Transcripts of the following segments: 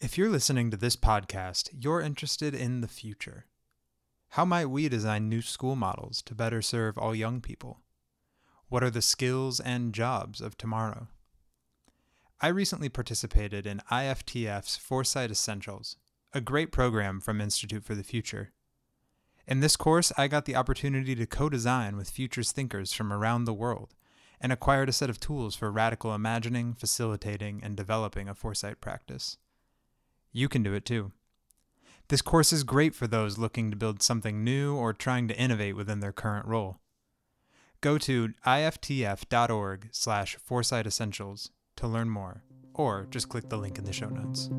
If you're listening to this podcast, you're interested in the future. How might we design new school models to better serve all young people? What are the skills and jobs of tomorrow? I recently participated in IFTF's Foresight Essentials, a great program from Institute for the Future. In this course, I got the opportunity to co design with futures thinkers from around the world and acquired a set of tools for radical imagining, facilitating, and developing a foresight practice you can do it too. This course is great for those looking to build something new or trying to innovate within their current role. Go to iftf.org slash foresight essentials to learn more, or just click the link in the show notes.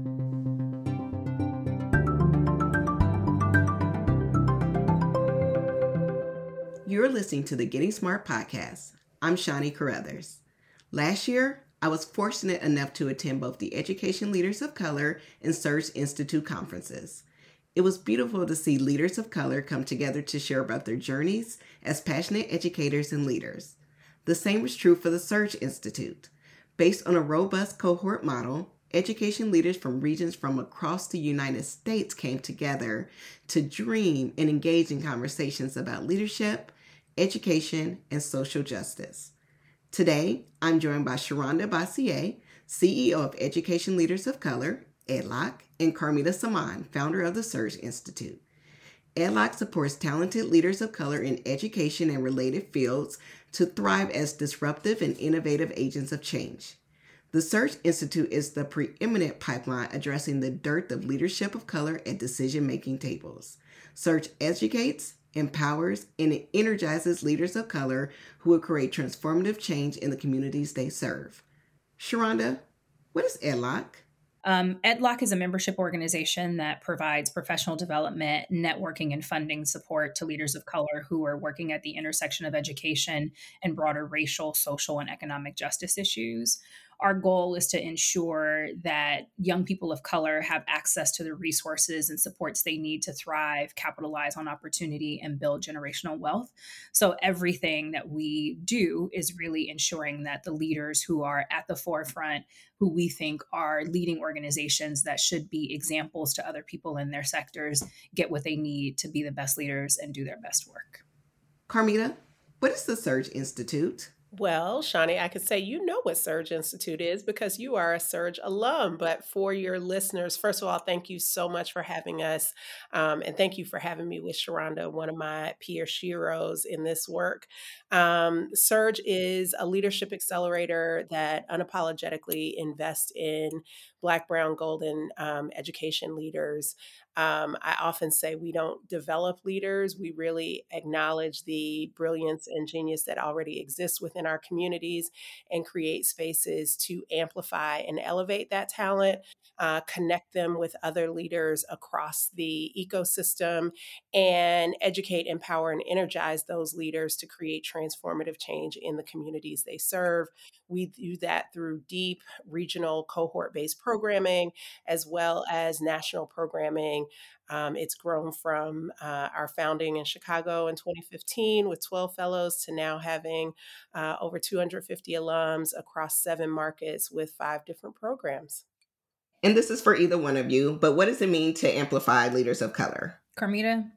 You're listening to the Getting Smart podcast. I'm Shawnee Caruthers. Last year, I was fortunate enough to attend both the Education Leaders of Color and Surge Institute conferences. It was beautiful to see leaders of color come together to share about their journeys as passionate educators and leaders. The same was true for the Surge Institute. Based on a robust cohort model, education leaders from regions from across the United States came together to dream and engage in conversations about leadership, education, and social justice. Today, I'm joined by Sharhonda Bossier, CEO of Education Leaders of Color, EdLoC, and Carmita Semaan, founder of the Surge Institute. EdLoC supports talented leaders of color in education and related fields to thrive as disruptive and innovative agents of change. The Surge Institute is the preeminent pipeline addressing the dearth of leadership of color at decision making tables. Surge educates, empowers, and energizes leaders of color who will create transformative change in the communities they serve. Sharhonda, what is EdLoC? Um, EdLoC is a membership organization that provides professional development, networking, and funding support to leaders of color who are working at the intersection of education and broader racial, social, and economic justice issues our goal is to ensure that young people of color have access to the resources and supports they need to thrive, capitalize on opportunity, and build generational wealth. So, everything that we do is really ensuring that the leaders who are at the forefront, who we think are leading organizations that should be examples to other people in their sectors, get what they need to be the best leaders and do their best work. Carmita, what is the Surge Institute? Well, Shawnee, I could say you know what Surge Institute is because you are a Surge alum. But for your listeners, first of all, thank you so much for having us. Um, and thank you for having me with Sharhonda, one of my peer sheroes in this work. Um, Surge is a leadership accelerator that unapologetically invests in Black, Brown, Golden um, education leaders. Um, I often say we don't develop leaders, we really acknowledge the brilliance and genius that already exists within our communities and create spaces to amplify and elevate that talent, uh, connect them with other leaders across the ecosystem, and educate, empower, and energize those leaders to create transformative change in the communities they serve. We do that through deep regional cohort based programming as well as national programming. Um, it's grown from uh, our founding in Chicago in 2015 with 12 fellows to now having uh, over 250 alums across seven markets with five different programs. And this is for either one of you, but what does it mean to amplify leaders of color? Carmita,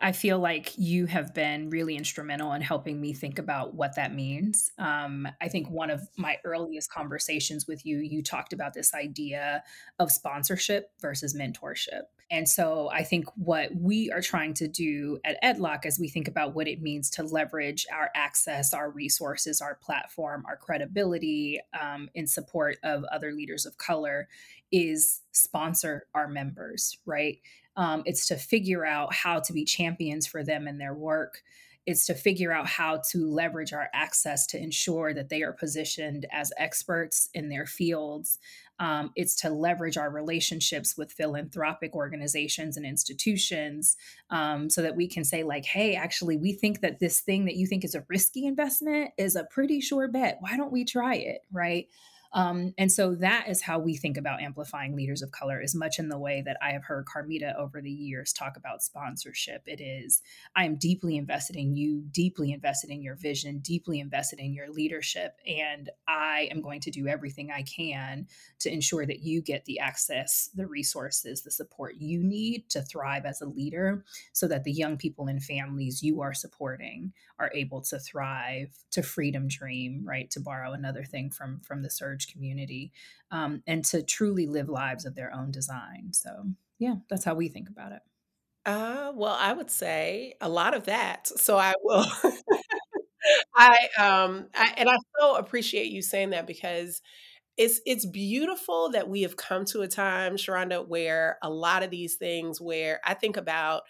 I feel like you have been really instrumental in helping me think about what that means. Um, I think one of my earliest conversations with you, you talked about this idea of sponsorship versus mentorship. And so I think what we are trying to do at EdLoC as we think about what it means to leverage our access, our resources, our platform, our credibility um, in support of other leaders of color is sponsor our members, right? Um, it's to figure out how to be champions for them in their work. It's to figure out how to leverage our access to ensure that they are positioned as experts in their fields. Um, it's to leverage our relationships with philanthropic organizations and institutions um, so that we can say, like, hey, actually, we think that this thing that you think is a risky investment is a pretty sure bet. Why don't we try it? Right. Um, and so that is how we think about amplifying leaders of color, as much in the way that I have heard Carmita over the years talk about sponsorship. It is, I am deeply invested in you, deeply invested in your vision, deeply invested in your leadership. And I am going to do everything I can to ensure that you get the access, the resources, the support you need to thrive as a leader so that the young people and families you are supporting are able to thrive to freedom dream right to borrow another thing from from the surge community um, and to truly live lives of their own design. So yeah that's how we think about it. Uh, well i would say a lot of that so i will i um I, and i so appreciate you saying that because it's it's beautiful that we have come to a time, Sharhonda, where a lot of these things where I think about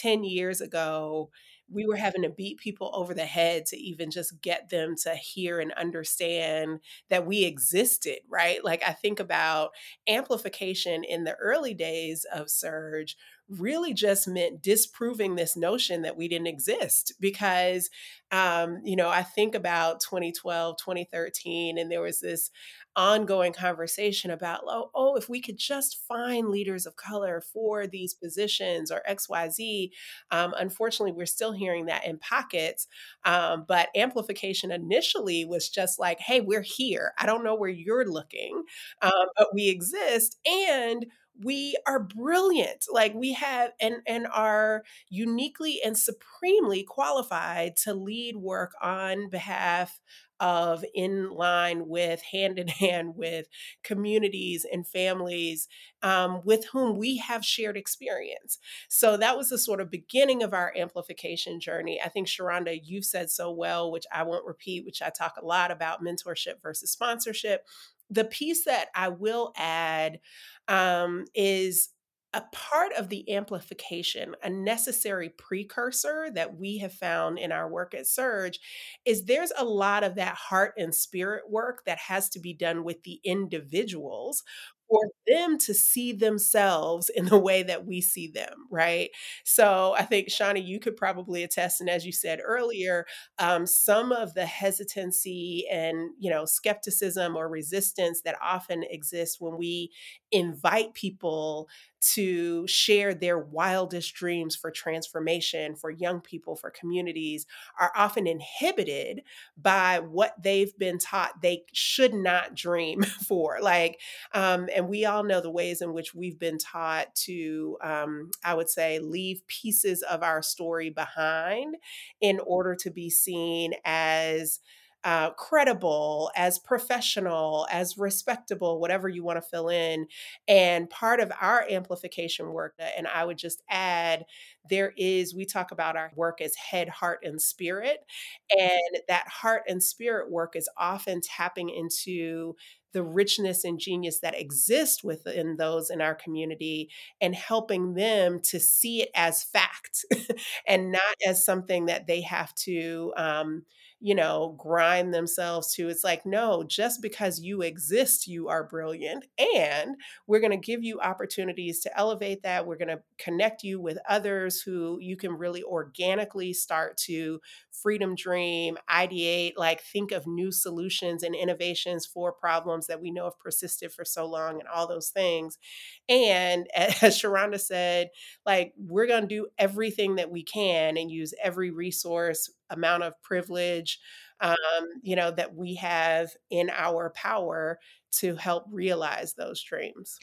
10 years ago, we were having to beat people over the head to even just get them to hear and understand that we existed, right? Like I think about amplification in the early days of Surge really just meant disproving this notion that we didn't exist because um, you know i think about 2012 2013 and there was this ongoing conversation about oh, oh if we could just find leaders of color for these positions or xyz um, unfortunately we're still hearing that in pockets um, but amplification initially was just like hey we're here. I don't know where you're looking um, but we exist and we are brilliant like we have and and are uniquely and supremely qualified to lead work on behalf of in line with hand in hand with communities and families um, with whom we have shared experience. So that was the sort of beginning of our amplification journey. I think, Sharhonda, you've said so well, which I won't repeat, which I talk a lot about mentorship versus sponsorship. The piece that I will add um, is a part of the amplification, a necessary precursor that we have found in our work at Surge, is there's a lot of that heart and spirit work that has to be done with the individuals for them to see themselves in the way that we see them, right? So I think, Shawnee, you could probably attest, and as you said earlier, um, some of the hesitancy and you know skepticism or resistance that often exists when we invite people to share their wildest dreams for transformation for young people, for communities, are often inhibited by what they've been taught they should not dream for. Like, um, and we all know the ways in which we've been taught to, um, I would say, leave pieces of our story behind in order to be seen as uh, credible, as professional, as respectable, whatever you want to fill in. And part of our amplification work, uh, and I would just add, there is, we talk about our work as head, heart, and spirit. And that heart and spirit work is often tapping into the richness and genius that exists within those in our community and helping them to see it as fact and not as something that they have to um, you know, grind themselves to. It's like, no, just because you exist, you are brilliant. And we're going to give you opportunities to elevate that. We're going to connect you with others who you can really organically start to freedom dream, ideate, like think of new solutions and innovations for problems that we know have persisted for so long and all those things. And as Sharhonda said, like we're going to do everything that we can and use every resource amount of privilege um, you know that we have in our power to help realize those dreams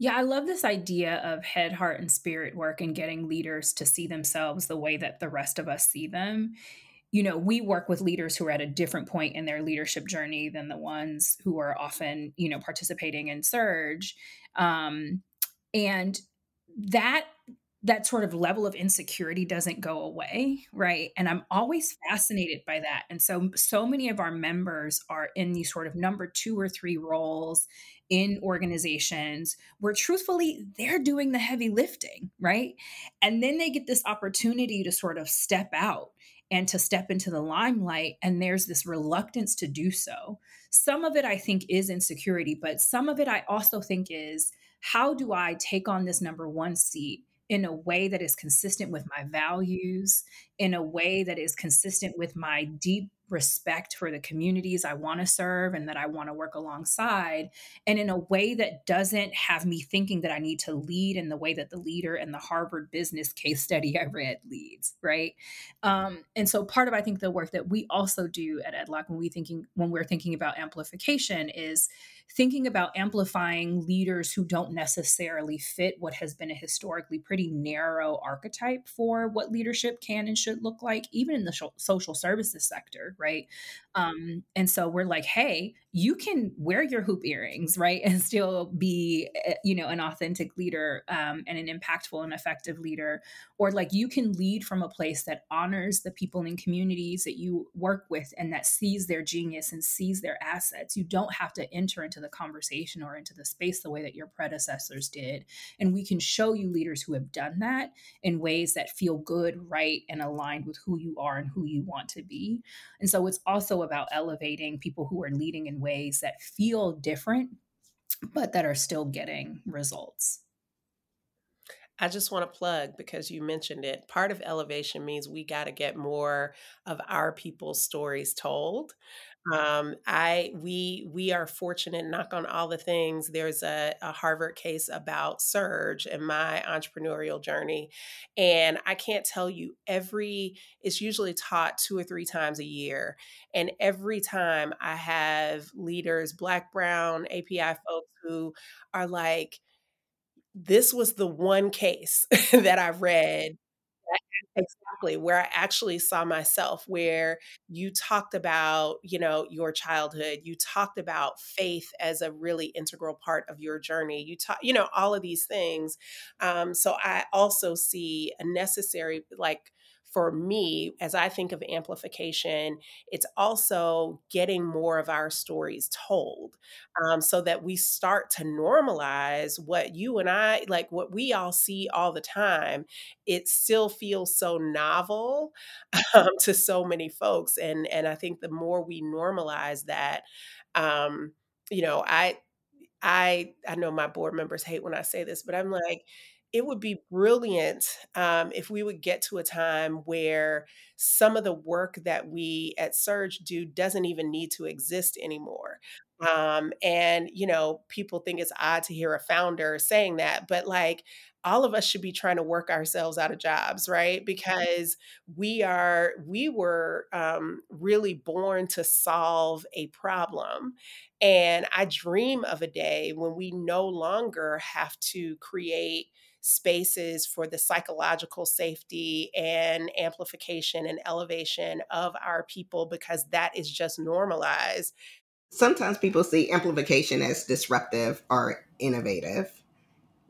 yeah, I love this idea of head, heart, and spirit work and getting leaders to see themselves the way that the rest of us see them. You know, we work with leaders who are at a different point in their leadership journey than the ones who are often, you know, participating in Surge. Um, and that that sort of level of insecurity doesn't go away right? And i'm always fascinated by that. And so so many of our members are in these sort of number 2 or 3 roles in organizations where truthfully they're doing the heavy lifting right? And then they get this opportunity to sort of step out and to step into the limelight and there's this reluctance to do so. Some of it i think is insecurity but some of it i also think is how do i take on this number 1 seat in a way that is consistent with my values, in a way that is consistent with my deep respect for the communities I want to serve and that I want to work alongside, and in a way that doesn't have me thinking that I need to lead in the way that the leader in the Harvard business case study I read leads, right? Um, and so part of I think the work that we also do at EdLoC when we thinking when we're thinking about amplification is thinking about amplifying leaders who don't necessarily fit what has been a historically pretty narrow archetype for what leadership can and should look like, even in the social services sector, right? Um, and so we're like, hey, you can wear your hoop earrings, right, and still be, eh, you know, an authentic leader um, and an impactful and effective leader, or like you can lead from a place that honors the people and communities that you work with and that sees their genius and sees their assets. You don't have to enter into the conversation or into the space the way that your predecessors did, and we can show you leaders who have done that in ways that feel good, right, and aligned with who you are and who you want to be. And so it's also about elevating people who are leading ways that feel different, but that are still getting results. I just want to plug because you mentioned it. Part of elevation means we got to get more of our people's stories told. Um, I we we are fortunate. Knock on all the things. There's a, a Harvard case about Surge and my entrepreneurial journey, and I can't tell you every. It's usually taught two or three times a year, and every time I have leaders, Black, Brown, API folks who are like, "This was the one case that I read Exactly, where I actually saw myself, where you talked about, you know, your childhood, you talked about faith as a really integral part of your journey. You talk, you know, all of these things. Um, so I also see a necessary, like, for me, as I think of amplification, it's also getting more of our stories told um, so that we start to normalize what you and I, like what we all see all the time. It still feels so novel um, to so many folks. And, and I think the more we normalize that, um, you know, I, I I know my board members hate when I say this, but I'm like, it would be brilliant um, if we would get to a time where some of the work that we at Surge do doesn't even need to exist anymore. Um, and, you know, people think it's odd to hear a founder saying that, but like, all of us should be trying to work ourselves out of jobs right because we are we were um, really born to solve a problem and i dream of a day when we no longer have to create spaces for the psychological safety and amplification and elevation of our people because that is just normalized. Sometimes people see amplification as disruptive or innovative.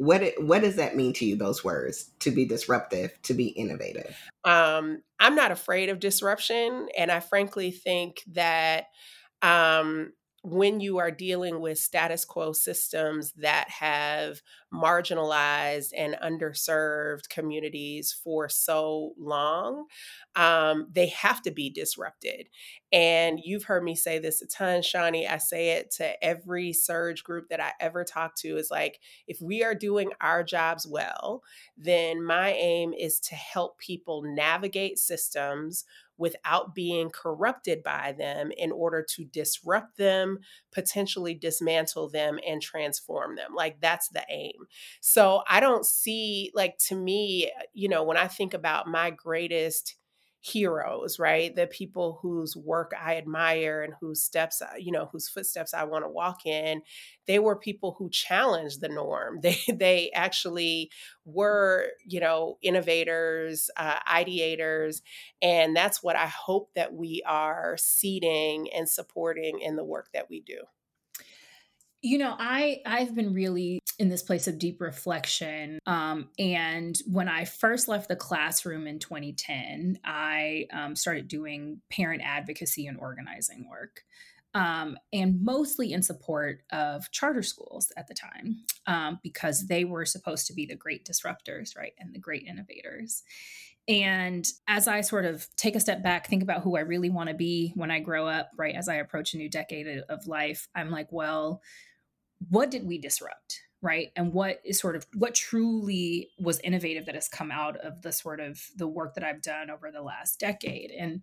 What it, what does that mean to you? Those words to be disruptive, to be innovative. Um, I'm not afraid of disruption, and I frankly think that um, when you are dealing with status quo systems that have marginalized and underserved communities for so long, um, they have to be disrupted. And you've heard me say this a ton, Shawnee. I say it to every surge group that I ever talk to is like, if we are doing our jobs well, then my aim is to help people navigate systems without being corrupted by them in order to disrupt them, potentially dismantle them, and transform them. Like that's the aim. So I don't see, like, to me, you know, when I think about my greatest heroes, right? The people whose work I admire and whose steps, you know, whose footsteps I want to walk in, they were people who challenged the norm. They they actually were, you know, innovators, uh, ideators, and that's what I hope that we are seeding and supporting in the work that we do. You know, I I've been really in this place of deep reflection. Um, and when I first left the classroom in 2010, I um, started doing parent advocacy and organizing work. Um, and mostly in support of charter schools at the time, um, because they were supposed to be the great disruptors, right, and the great innovators. And as I sort of take a step back, think about who I really want to be when I grow up, right, as I approach a new decade of life, I'm like, well, what did we disrupt? right and what is sort of what truly was innovative that has come out of the sort of the work that i've done over the last decade and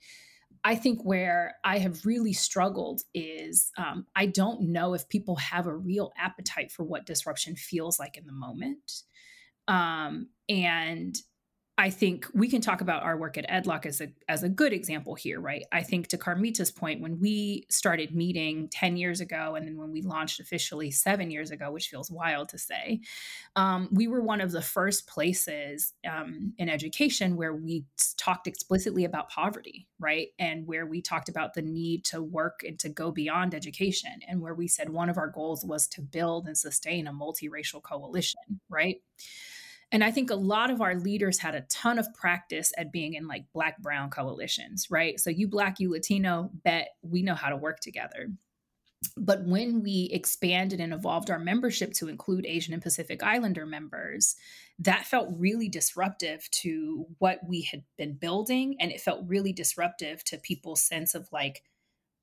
I think where I have really struggled is um, I don't know if people have a real appetite for what disruption feels like in the moment. Um, and I think we can talk about our work at EdLoC as a as a good example here, right? I think to Carmita's point, when we started meeting 10 years ago and then when we launched officially seven years ago, which feels wild to say, um, we were one of the first places um, in education where we talked explicitly about poverty, right? And where we talked about the need to work and to go beyond education, and where we said one of our goals was to build and sustain a multiracial coalition, right? And I think a lot of our leaders had a ton of practice at being in like Black Brown coalitions, right? So you Black, you Latino, bet we know how to work together. But when we expanded and evolved our membership to include Asian and Pacific Islander members, that felt really disruptive to what we had been building. And it felt really disruptive to people's sense of like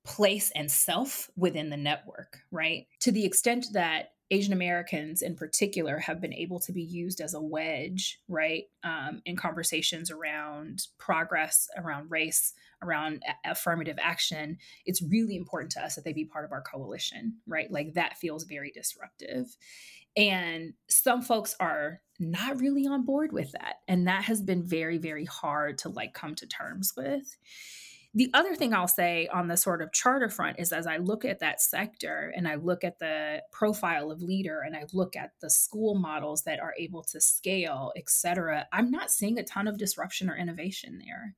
place and self within the network, right? To the extent that Asian Americans in particular have been able to be used as a wedge, right, um, in conversations around progress, around race, around a- affirmative action. It's really important to us that they be part of our coalition, right? Like that feels very disruptive. And some folks are not really on board with that. And that has been very, very hard to like come to terms with. The other thing I'll say on the sort of charter front is as I look at that sector and I look at the profile of leader and I look at the school models that are able to scale, et cetera, I'm not seeing a ton of disruption or innovation there.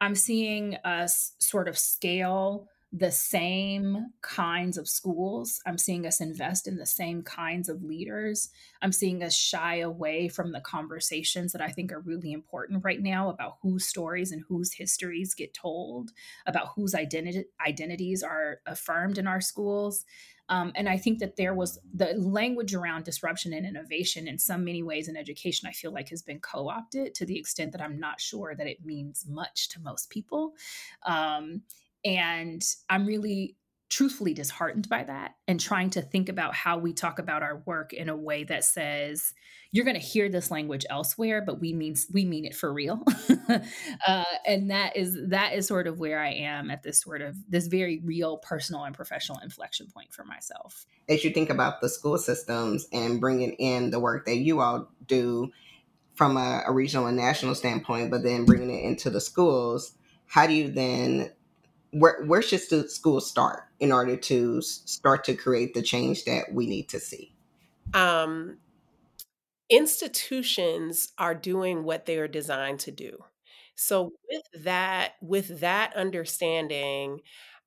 I'm seeing us sort of scale the same kinds of schools. I'm seeing us invest in the same kinds of leaders. I'm seeing us shy away from the conversations that I think are really important right now about whose stories and whose histories get told, about whose identity, identities are affirmed in our schools. Um, and I think that there was the language around disruption and innovation in some many ways in education, I feel like has been co opted to the extent that I'm not sure that it means much to most people. Um, and I'm really truthfully disheartened by that and trying to think about how we talk about our work in a way that says you're going to hear this language elsewhere but we mean we mean it for real. Uh, and that is that is sort of where i am at this sort of this very real personal and professional inflection point for myself. As you think about the school systems and bringing in the work that you all do from a, a regional and national standpoint but then bringing it into the schools how do you then where where should schools start in order to start to create the change that we need to see? Um, institutions are doing what they are designed to do. So with that, with that understanding,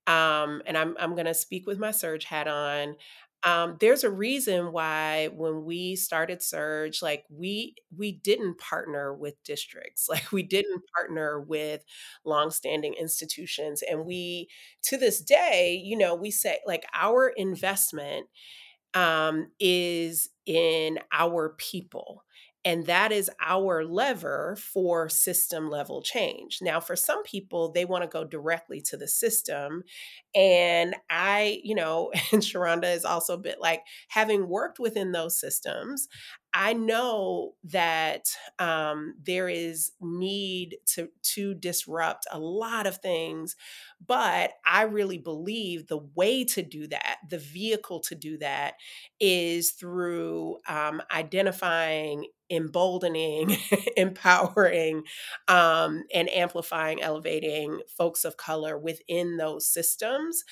um, and I'm I'm going to speak with my surge hat on. Um, there's a reason why when we started Surge, like we we didn't partner with districts, like we didn't partner with longstanding institutions, and we to this day, you know, we say like our investment um, is in our people. And that is our lever for system level change. Now, for some people, they want to go directly to the system. And I, you know, and Sharhonda is also a bit like having worked within those systems, I know that um, there is need to to disrupt a lot of things, but I really believe the way to do that, the vehicle to do that, is through um, identifying, emboldening, empowering, um, and amplifying, elevating folks of color within those systems.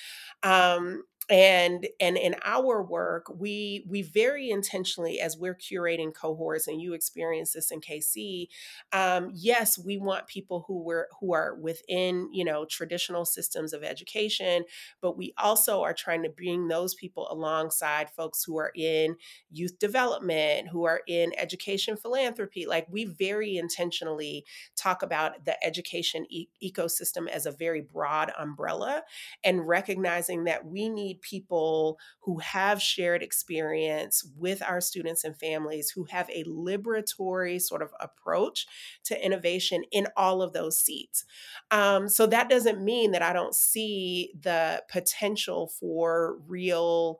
Um, and and in our work we we very intentionally as we're curating cohorts and you experience this in kc um, yes we want people who were who are within you know traditional systems of education but we also are trying to bring those people alongside folks who are in youth development who are in education philanthropy. Like we very intentionally talk about the education e- ecosystem as a very broad umbrella and recognizing that we need people who have shared experience with our students and families who have a liberatory sort of approach to innovation in all of those seats. Um, so that doesn't mean that I don't see the potential for real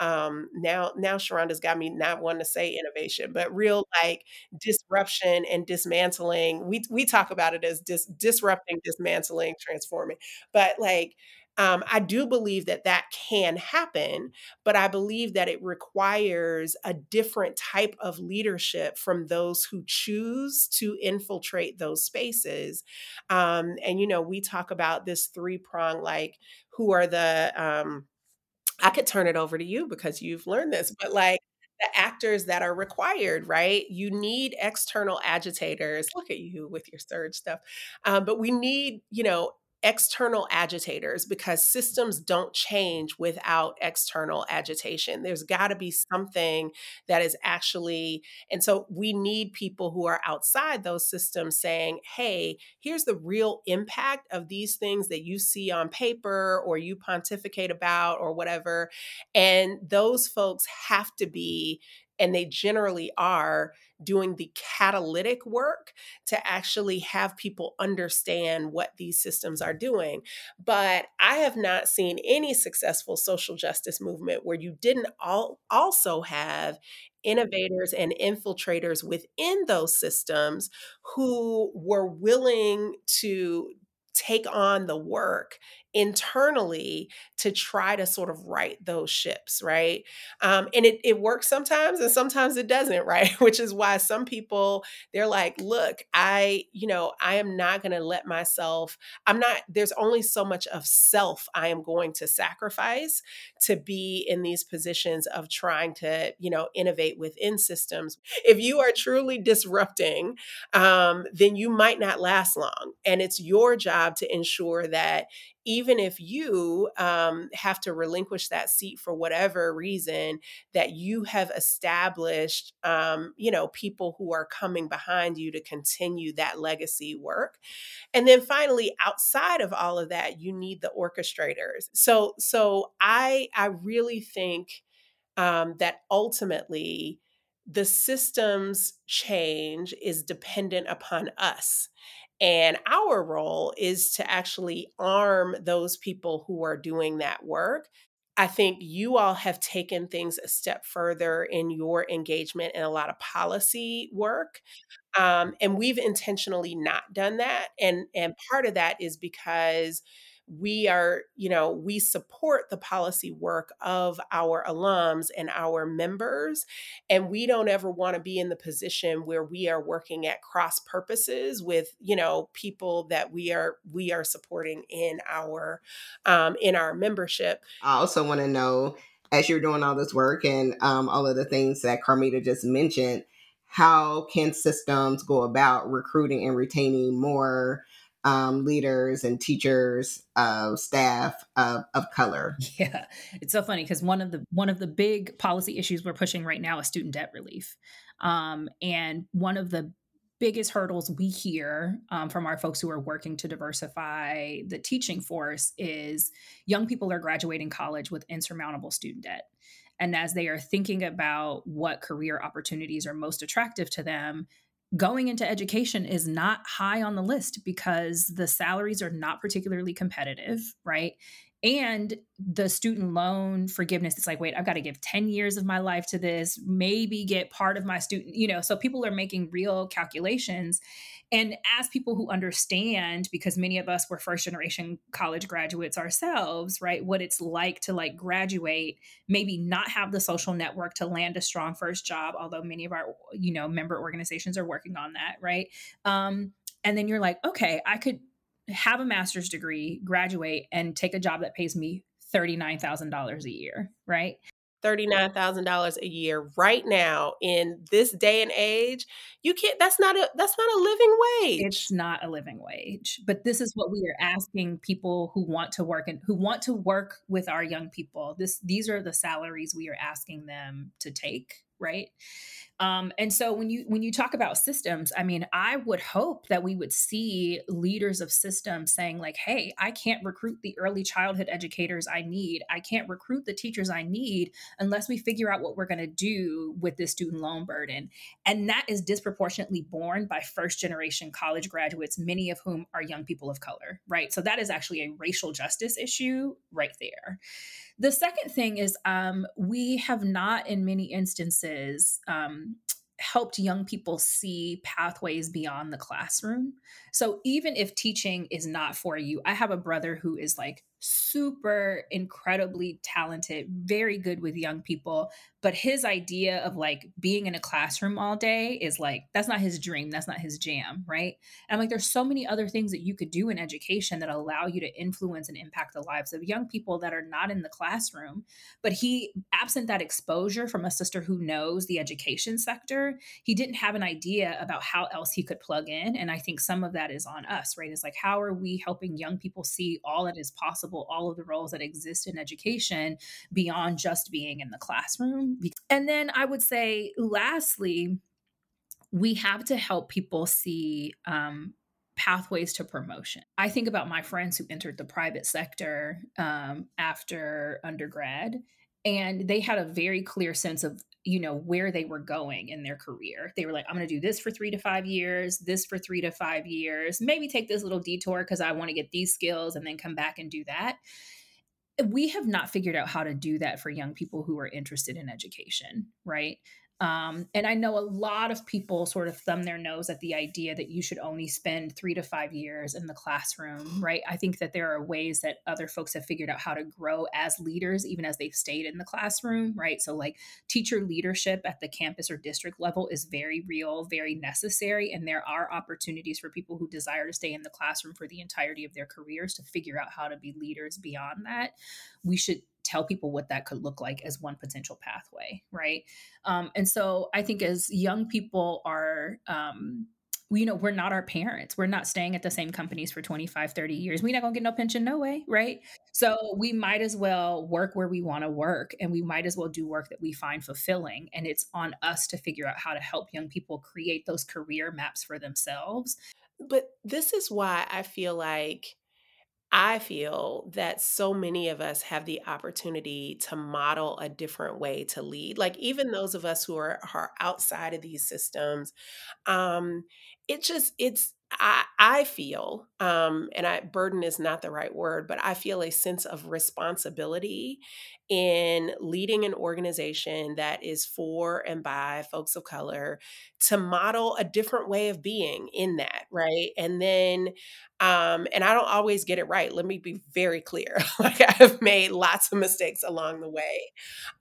um, now now Sharhonda's got me not wanting to say innovation, but real like disruption and dismantling. We we talk about it as dis, disrupting, dismantling, transforming, but like um, I do believe that that can happen, but I believe that it requires a different type of leadership from those who choose to infiltrate those spaces. Um, and, you know, we talk about this three prong like, who are the, um, I could turn it over to you because you've learned this, but like, the actors that are required, right? You need external agitators. Look at you with your surge stuff. Um, but we need, you know, external agitators because systems don't change without external agitation. There's got to be something that is actually, and so we need people who are outside those systems saying, hey, here's the real impact of these things that you see on paper or you pontificate about or whatever. And those folks have to be, and they generally are doing the catalytic work to actually have people understand what these systems are doing. But I have not seen any successful social justice movement where you didn't all also have innovators and infiltrators within those systems who were willing to take on the work internally to try to sort of right those ships, right? Um, and it, it works sometimes and sometimes it doesn't, right? Which is why some people, they're like, look, I, you know, I am not going to let myself, I'm not, there's only so much of self I am going to sacrifice to be in these positions of trying to, you know, innovate within systems. If you are truly disrupting, um, then you might not last long. And it's your job to ensure that even if you um, have to relinquish that seat for whatever reason, that you have established, um, you know, people who are coming behind you to continue that legacy work. And then finally, outside of all of that, you need the orchestrators. So, so I, I really think um, that ultimately the systems change is dependent upon us and our role is to actually arm those people who are doing that work. I think you all have taken things a step further in your engagement in a lot of policy work. Um, and we've intentionally not done that. And, and part of that is because we are, you know, we support the policy work of our alums and our members. And we don't ever want to be in the position where we are working at cross purposes with, you know, people that we are we are supporting in our um, in our membership. I also want to know, as you're doing all this work and um, all of the things that Carmita just mentioned, how can systems go about recruiting and retaining more um, leaders and teachers, uh, staff of, of color. Yeah, it's so funny because one of the one of the big policy issues we're pushing right now is student debt relief, um, and one of the biggest hurdles we hear um, from our folks who are working to diversify the teaching force is young people are graduating college with insurmountable student debt. And as they are thinking about what career opportunities are most attractive to them, going into education is not high on the list because the salaries are not particularly competitive, right? And the student loan forgiveness, it's like, wait, I've got to give 10 years of my life to this, maybe get part of my student, you know. So people are making real calculations. And as people who understand, because many of us were first generation college graduates ourselves, right, what it's like to like graduate, maybe not have the social network to land a strong first job, although many of our, you know, member organizations are working on that, right? Um, and then you're like, okay, I could have a master's degree, graduate, and take a job that pays me $39,000 a year, right? $39,000 a year right now in this day and age, you can't that's not a that's not a living wage. It's not a living wage. But this is what we are asking people who want to work and who want to work with our young people. This these are the salaries we are asking them to take, right? Um, and so when you when you talk about systems, I mean, I would hope that we would see leaders of systems saying like, "Hey, I can't recruit the early childhood educators I need. I can't recruit the teachers I need unless we figure out what we're going to do with this student loan burden." And that is disproportionately borne by first generation college graduates, many of whom are young people of color, right? So that is actually a racial justice issue right there. The second thing is um, we have not, in many instances, um, helped young people see pathways beyond the classroom. So even if teaching is not for you, I have a brother who is like super incredibly talented, very good with young people, but his idea of like being in a classroom all day is like that's not his dream, that's not his jam, right? And I'm like there's so many other things that you could do in education that allow you to influence and impact the lives of young people that are not in the classroom. But he absent that exposure from a sister who knows the education sector, he didn't have an idea about how else he could plug in and I think some of that is on us, right? It's like how are we helping young people see all that is possible possible all of the roles that exist in education beyond just being in the classroom. And then I would say, lastly, we have to help people see um, pathways to promotion. I think about my friends who entered the private sector um, after undergrad, and they had a very clear sense of you know where they were going in their career. They were like i'm going to do this for three to five years this for three to five years maybe take this little detour because i want to get these skills and then come back and do that. We have not figured out how to do that for young people who are interested in education right um, and I know a lot of people sort of thumb their nose at the idea that you should only spend three to five years in the classroom, right? I think that there are ways that other folks have figured out how to grow as leaders, even as they've stayed in the classroom, right? So, like teacher leadership at the campus or district level is very real, very necessary. And there are opportunities for people who desire to stay in the classroom for the entirety of their careers to figure out how to be leaders beyond that. We should tell people what that could look like as one potential pathway, right? Um, and so I think as young people are, um, you know, we're not our parents. We're not staying at the same companies for 25, 30 years. We're not going to get no pension, no way, right? So we might as well work where we want to work and we might as well do work that we find fulfilling. And it's on us to figure out how to help young people create those career maps for themselves. But this is why I feel like I feel that so many of us have the opportunity to model a different way to lead. Like even those of us who are, are outside of these systems, um, it just it's I, I feel, um, and I burden is not the right word, but I feel a sense of responsibility in leading an organization that is for and by folks of color to model a different way of being in that, right? And then, um, and I don't always get it right. Let me be very clear. like I've made lots of mistakes along the way.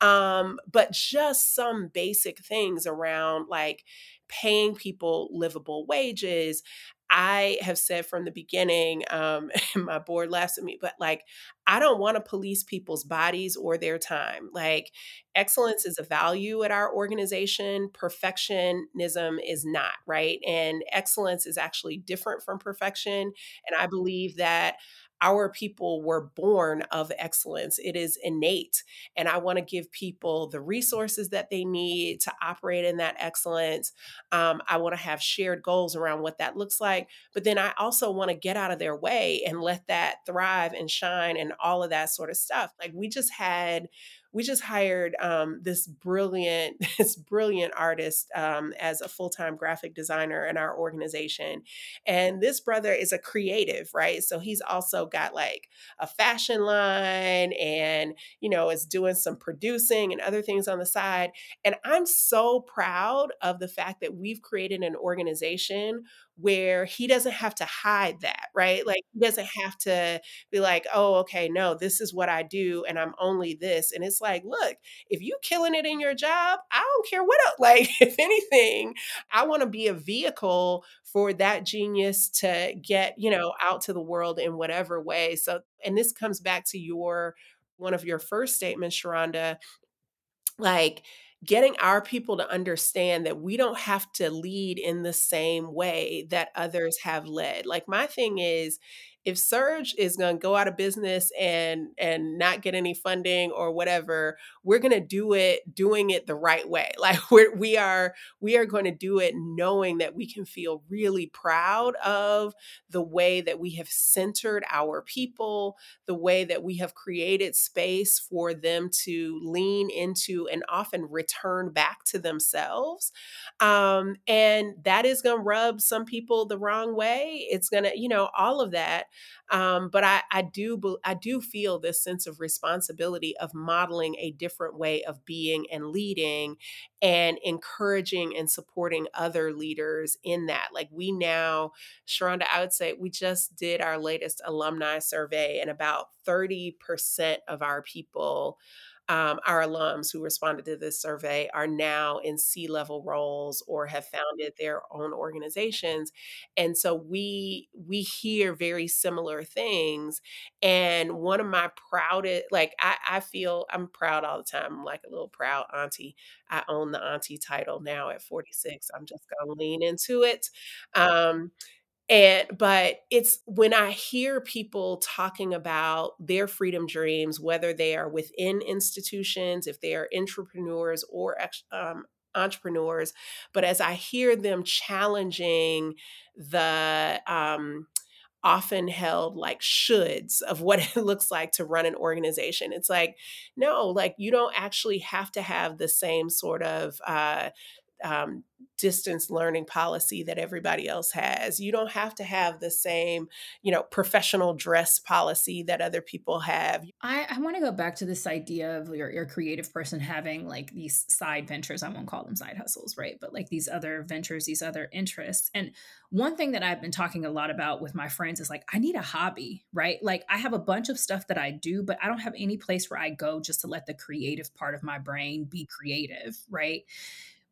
Um, but just some basic things around like, paying people livable wages, I have said from the beginning, um, and my board laughs at me, but like, I don't want to police people's bodies or their time. Like, excellence is a value at our organization, perfectionism is not, right? And excellence is actually different from perfection. And I believe that our people were born of excellence. It is innate. And I want to give people the resources that they need to operate in that excellence. Um, I want to have shared goals around what that looks like. But then I also want to get out of their way and let that thrive and shine and all of that sort of stuff. Like we just had we just hired um, this brilliant this brilliant artist um, as a full-time graphic designer in our organization and this brother is a creative right so he's also got like a fashion line and you know is doing some producing and other things on the side and i'm so proud of the fact that we've created an organization where he doesn't have to hide that, right? Like he doesn't have to be like, oh, okay, no, this is what I do and I'm only this. And it's like, look, if you killing it in your job, I don't care what else. Like, if anything, I want to be a vehicle for that genius to get, you know, out to the world in whatever way. So, and this comes back to your one of your first statements, Sharhonda, like getting our people to understand that we don't have to lead in the same way that others have led. Like my thing is if Surge is going to go out of business and and not get any funding or whatever, we're going to do it doing it the right way. Like we're, we are we are going to do it knowing that we can feel really proud of the way that we have centered our people, the way that we have created space for them to lean into and often return back to themselves. Um, and that is going to rub some people the wrong way. It's going to, you know, all of that Um, but I, I do I do feel this sense of responsibility of modeling a different way of being and leading and encouraging and supporting other leaders in that. Like we now, Sharhonda, I would say we just did our latest alumni survey, and about 30% of our people um, our alums who responded to this survey are now in C level roles or have founded their own organizations, and so we we hear very similar things. And one of my proudest, like I, I feel I'm proud all the time. I'm like a little proud auntie. I own the auntie title now at 46. I'm just gonna lean into it. Um, and but it's when I hear people talking about their freedom dreams, whether they are within institutions, if they are entrepreneurs or um, entrepreneurs, but as I hear them challenging the um, often held like shoulds of what it looks like to run an organization. It's like, no, like you don't actually have to have the same sort of uh, um, distance learning policy that everybody else has. You don't have to have the same, you know, professional dress policy that other people have. I, I want to go back to this idea of your, your creative person having like these side ventures. I won't call them side hustles, right? But like these other ventures, these other interests. And one thing that I've been talking a lot about with my friends is like, I need a hobby, right? Like I have a bunch of stuff that I do, but I don't have any place where I go just to let the creative part of my brain be creative, right?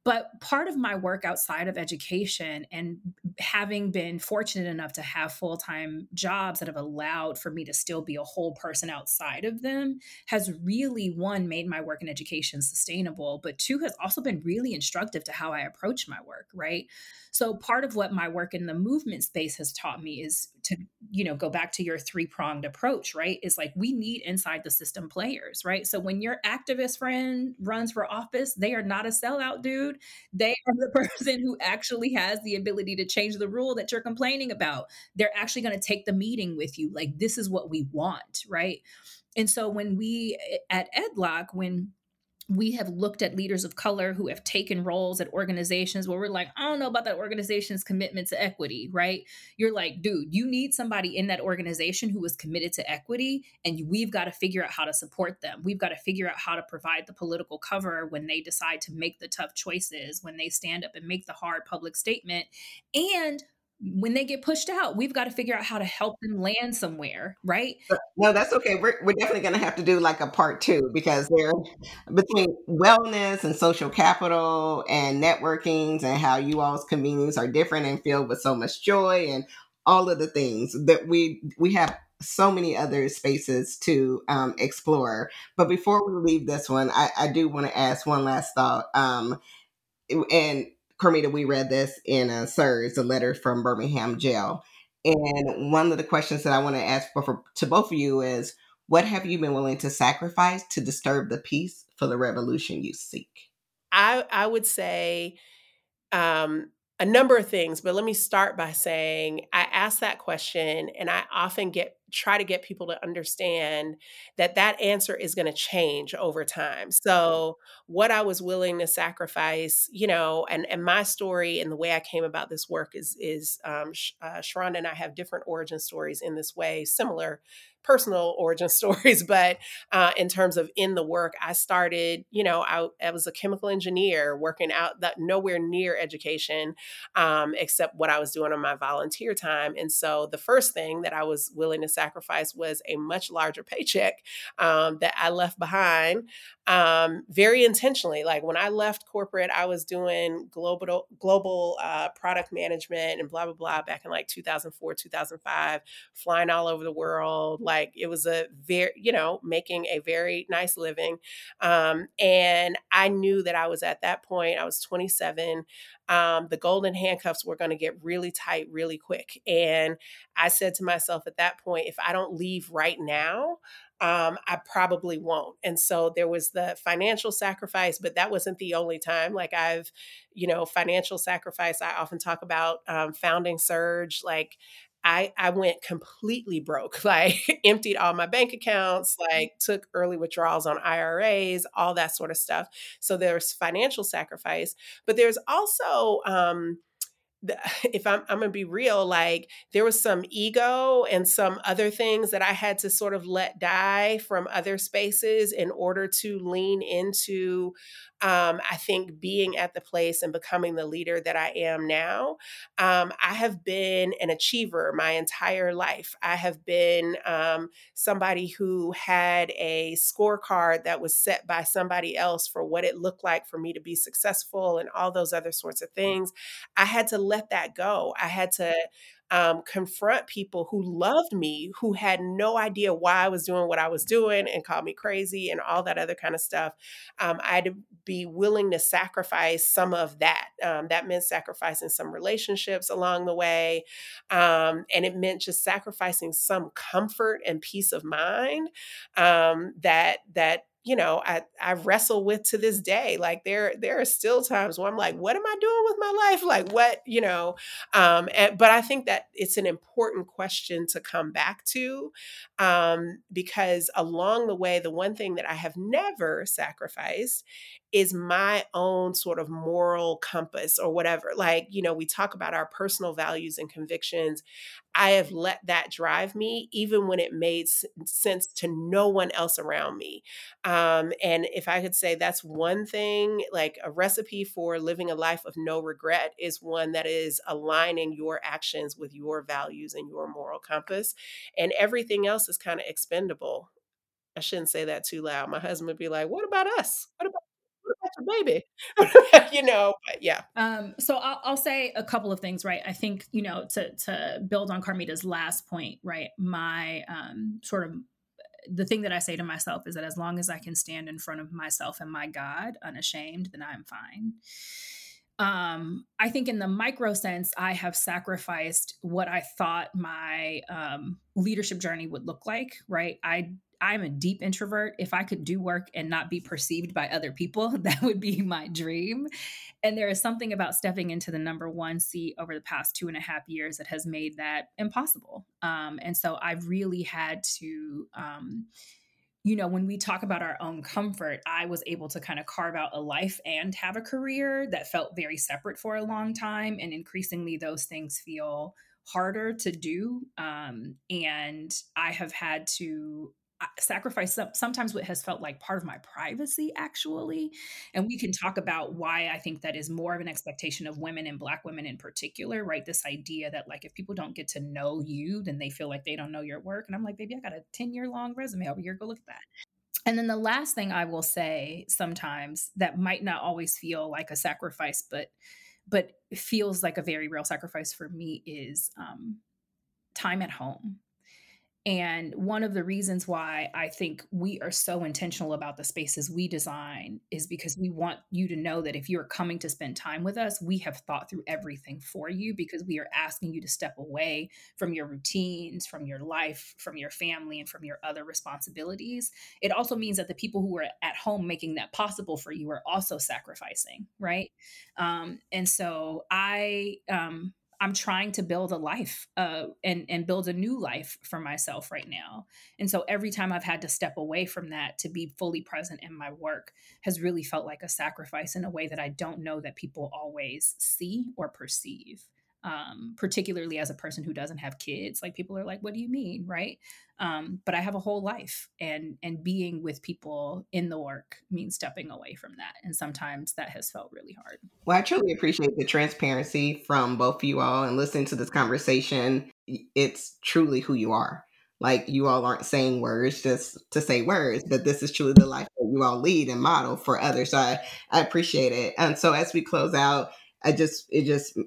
But part of my work outside of education and having been fortunate enough to have full time jobs that have allowed for me to still be a whole person outside of them has really, one, made my work in education sustainable, but two, has also been really instructive to how I approach my work, right? So part of what my work in the movement space has taught me is to, you know, go back to your three pronged approach, right? Is like we need inside the system players, right? So when your activist friend runs for office, they are not a sellout dude. They are the person who actually has the ability to change the rule that you're complaining about. They're actually going to take the meeting with you. Like, this is what we want, right? And so when we at EdLoC, when we have looked at leaders of color who have taken roles at organizations where we're like, I don't know about that organization's commitment to equity, right? You're like, dude, you need somebody in that organization who is committed to equity, and we've got to figure out how to support them. We've got to figure out how to provide the political cover when they decide to make the tough choices, when they stand up and make the hard public statement, and when they get pushed out, we've got to figure out how to help them land somewhere, right? No, that's okay. We're, we're definitely going to have to do like a part two because they're between wellness and social capital and networkings and how you all's communities are different and filled with so much joy and all of the things that we we have so many other spaces to um, explore. But before we leave this one, I, I do want to ask one last thought. Um, and Carmita, we read this in a SIRS, a letter from Birmingham jail. And one of the questions that I want to ask for, to both of you is what have you been willing to sacrifice to disturb the peace for the revolution you seek? I, I would say um, a number of things, but let me start by saying I ask that question and I often get try to get people to understand that that answer is going to change over time. So, what I was willing to sacrifice, you know, and and my story and the way I came about this work is is um, uh, Sharhonda and I have different origin stories in this way, similar personal origin stories, but uh, in terms of in the work, I started, you know, I, I was a chemical engineer working out that nowhere near education, um, except what I was doing on my volunteer time. And so the first thing that I was willing to sacrifice was a much larger paycheck um, that I left behind um, very intentionally. Like when I left corporate, I was doing global global uh, product management and blah blah blah back in like 2004, 2005, flying all over the world. Like it was a very, you know, making a very nice living. Um, and I knew that I was at that point. I was 27. Um, the golden handcuffs were going to get really tight really quick. And I said to myself at that point, if I don't leave right now, um, I probably won't. And so there was the financial sacrifice, but that wasn't the only time. Like I've, you know, financial sacrifice. I often talk about um, founding Surge. Like I, I went completely broke, like emptied all my bank accounts, like took early withdrawals on IRAs, all that sort of stuff. So there's financial sacrifice, but there's also um, if I'm, I'm gonna be real, like there was some ego and some other things that I had to sort of let die from other spaces in order to lean into um, I think being at the place and becoming the leader that I am now, um, I have been an achiever my entire life. I have been um, somebody who had a scorecard that was set by somebody else for what it looked like for me to be successful and all those other sorts of things. I had to let that go. I had to um, confront people who loved me, who had no idea why I was doing what I was doing and called me crazy and all that other kind of stuff. Um, I had to be willing to sacrifice some of that. Um, that meant sacrificing some relationships along the way. Um, and it meant just sacrificing some comfort and peace of mind um, that, that, you know I, I wrestle with to this day like there there are still times where i'm like what am i doing with my life? Like what you know um and, but i think that it's an important question to come back to um because along the way the one thing that i have never sacrificed is my own sort of moral compass or whatever. Like you know we talk about our personal values and convictions I have let that drive me, even when it made sense to no one else around me. Um, and if I could say that's one thing, like a recipe for living a life of no regret is one that is aligning your actions with your values and your moral compass. And everything else is kind of expendable. I shouldn't say that too loud. My husband would be like, What about us? What about baby you know but yeah. Um so I'll, I'll say a couple of things right? I think you know to to build on carmita's last point right? My um sort of the thing that i say to myself is that as long as i can stand in front of myself and my god unashamed then i'm fine. Um i think in the micro sense i have sacrificed what i thought my um leadership journey would look like right? I I'm a deep introvert. If I could do work and not be perceived by other people, that would be my dream. And there is something about stepping into the number one seat over the past two and a half years that has made that impossible. Um, and so I've really had to. Um, you know, when we talk about our own comfort, I was able to kind of carve out a life and have a career that felt very separate for a long time. And increasingly, those things feel harder to do. Um, and I have had to sacrifice sometimes what has felt like part of my privacy actually and we can talk about why i think that is more of an expectation of women and black women in particular right? This idea that like if people don't get to know you then they feel like they don't know your work and i'm like baby i got a 10 year long resume over here. Go look at that. And then the last thing i will say sometimes that might not always feel like a sacrifice but but feels like a very real sacrifice for me is um, time at home and one of the reasons why I think we are so intentional about the spaces we design is because we want you to know that if you're coming to spend time with us, we have thought through everything for you because we are asking you to step away from your routines, from your life, from your family, and from your other responsibilities. It also means that the people who are at home making that possible for you are also sacrificing, right? Um, and so I, um, I'm trying to build a life uh, and and build a new life for myself right now. And so every time I've had to step away from that to be fully present in my work has really felt like a sacrifice in a way that I don't know that people always see or perceive um, particularly as a person who doesn't have kids. Like people are like, "What do you mean?" Right? Um, but I have a whole life, and and being with people in the work means stepping away from that, and sometimes that has felt really hard. Well, I truly appreciate the transparency from both of you all, and listening to this conversation. It's truly who you are. Like you all aren't saying words just to say words, but this is truly the life that you all lead and model for others. So I, I appreciate it. And so as we close out, I just it just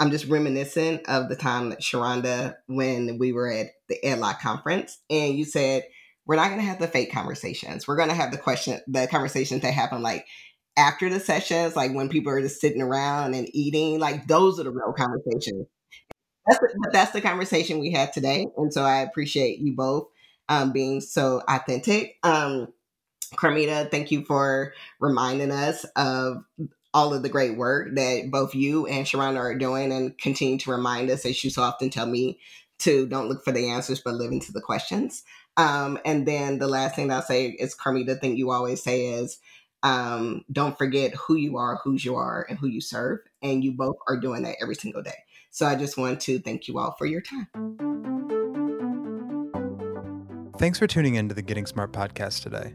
I'm just reminiscent of the time that Sharhonda, when we were at the EdLoC conference, and you said, we're not going to have the fake conversations. We're going to have the question, the conversations that happen like after the sessions, like when people are just sitting around and eating, like those are the real conversations. That's the, that's the conversation we had today. And so I appreciate you both um, being so authentic. Um, Carmita, thank you for reminding us of all of the great work that both you and Sharhonda are doing and continue to remind us, as you so often tell me, to don't look for the answers, but live into the questions. Um, and then the last thing I'll say is, Carmita, the thing you always say is, Um, don't forget who you are, whose you are, and who you serve. And you both are doing that every single day. So I just want to thank you all for your time. Thanks for tuning in to the Getting Smart podcast today.